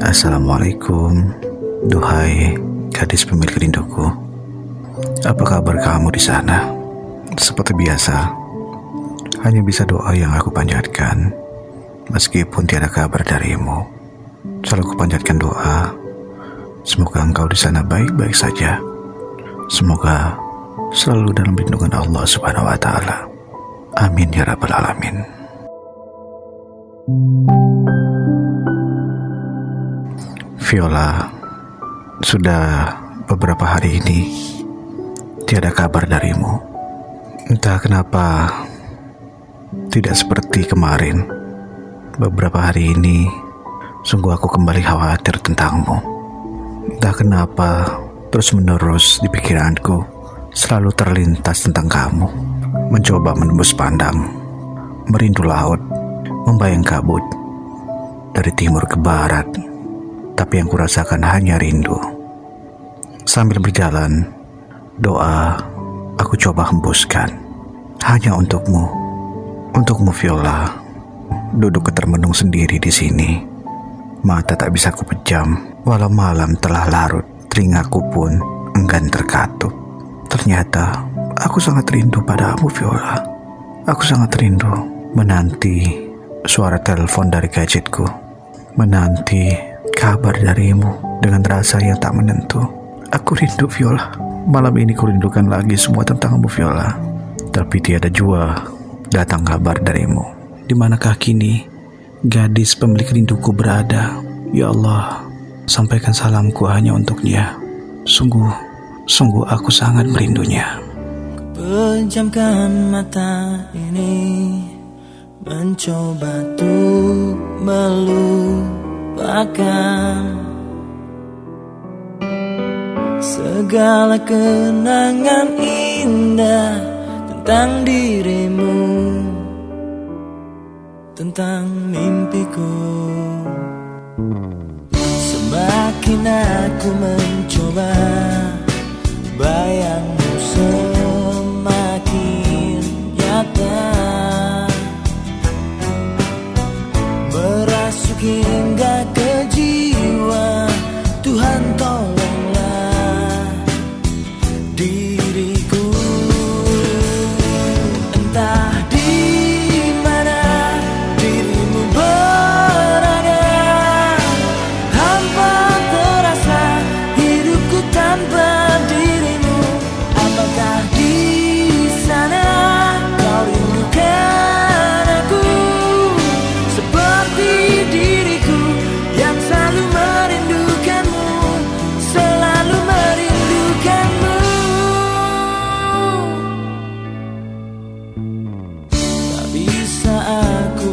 Assalamualaikum, duhai gadis pemilik rinduku. Apa kabar kamu di sana? Seperti biasa, hanya bisa doa yang aku panjatkan, meskipun tiada kabar darimu. Selalu kupanjatkan doa, semoga engkau di sana baik-baik saja. Semoga selalu dalam lindungan Allah Subhanahu wa taala. Amin ya rabbal alamin. Viola, sudah beberapa hari ini tiada kabar darimu. Entah kenapa tidak seperti kemarin. Beberapa hari ini sungguh aku kembali khawatir tentangmu. Entah kenapa terus-menerus di pikiranku selalu terlintas tentang kamu. Mencoba menembus pandang, merindu laut, membayang kabut dari timur ke barat, tapi yang kurasakan hanya rindu. Sambil berjalan, doa aku coba hembuskan hanya untukmu, untukmu Viola. Duduk ketermenung sendiri di sini, mata tak bisa kupejam, walau malam telah larut, telingaku pun enggan terkatup. Ternyata aku sangat rindu padamu Viola. Aku sangat rindu menanti suara telepon dari gadgetku, menanti kabar darimu dengan rasa yang tak menentu. Aku rindu Viola. Malam ini kurindukan lagi semua tentangmu Viola. Tapi tiada jua datang kabar darimu. Di manakah kini gadis pemilik rinduku berada? Ya Allah, sampaikan salamku hanya untuk dia. Sungguh, sungguh aku sangat merindunya. Pejamkan mata ini Mencoba tuh melupakan Segala kenangan indah Tentang dirimu Tentang mimpiku. Semakin aku mencoba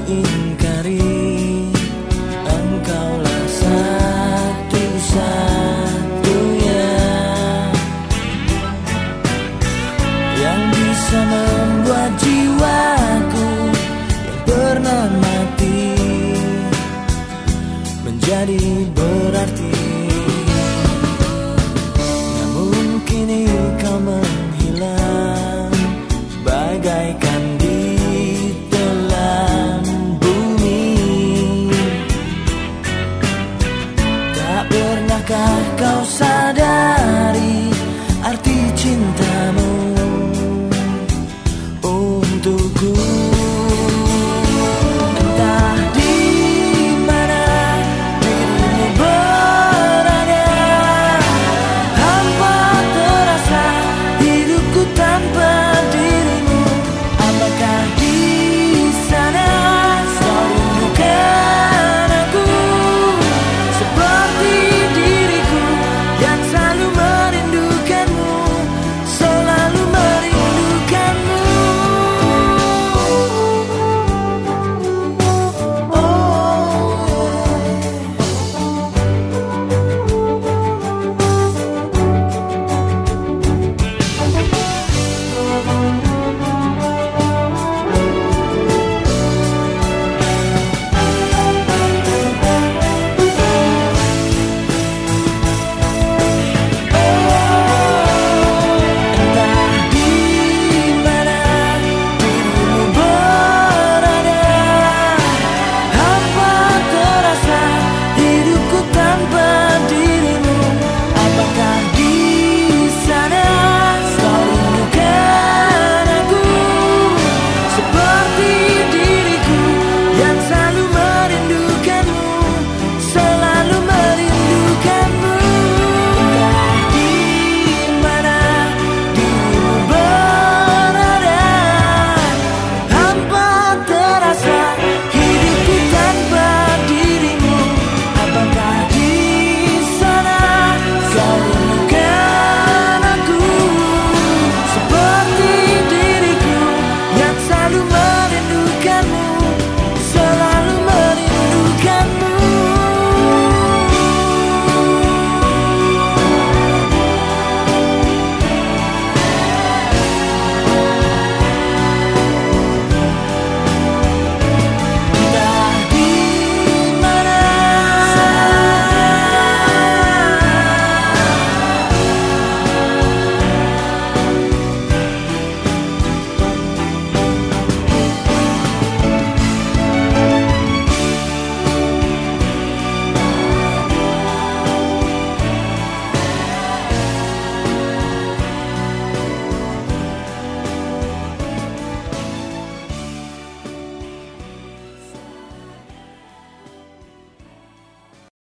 ingkari Engkaulah satu-satunya. Yang bisa membuat jiwaku Yang pernah mati Menjadi berarti Adakah kau sadar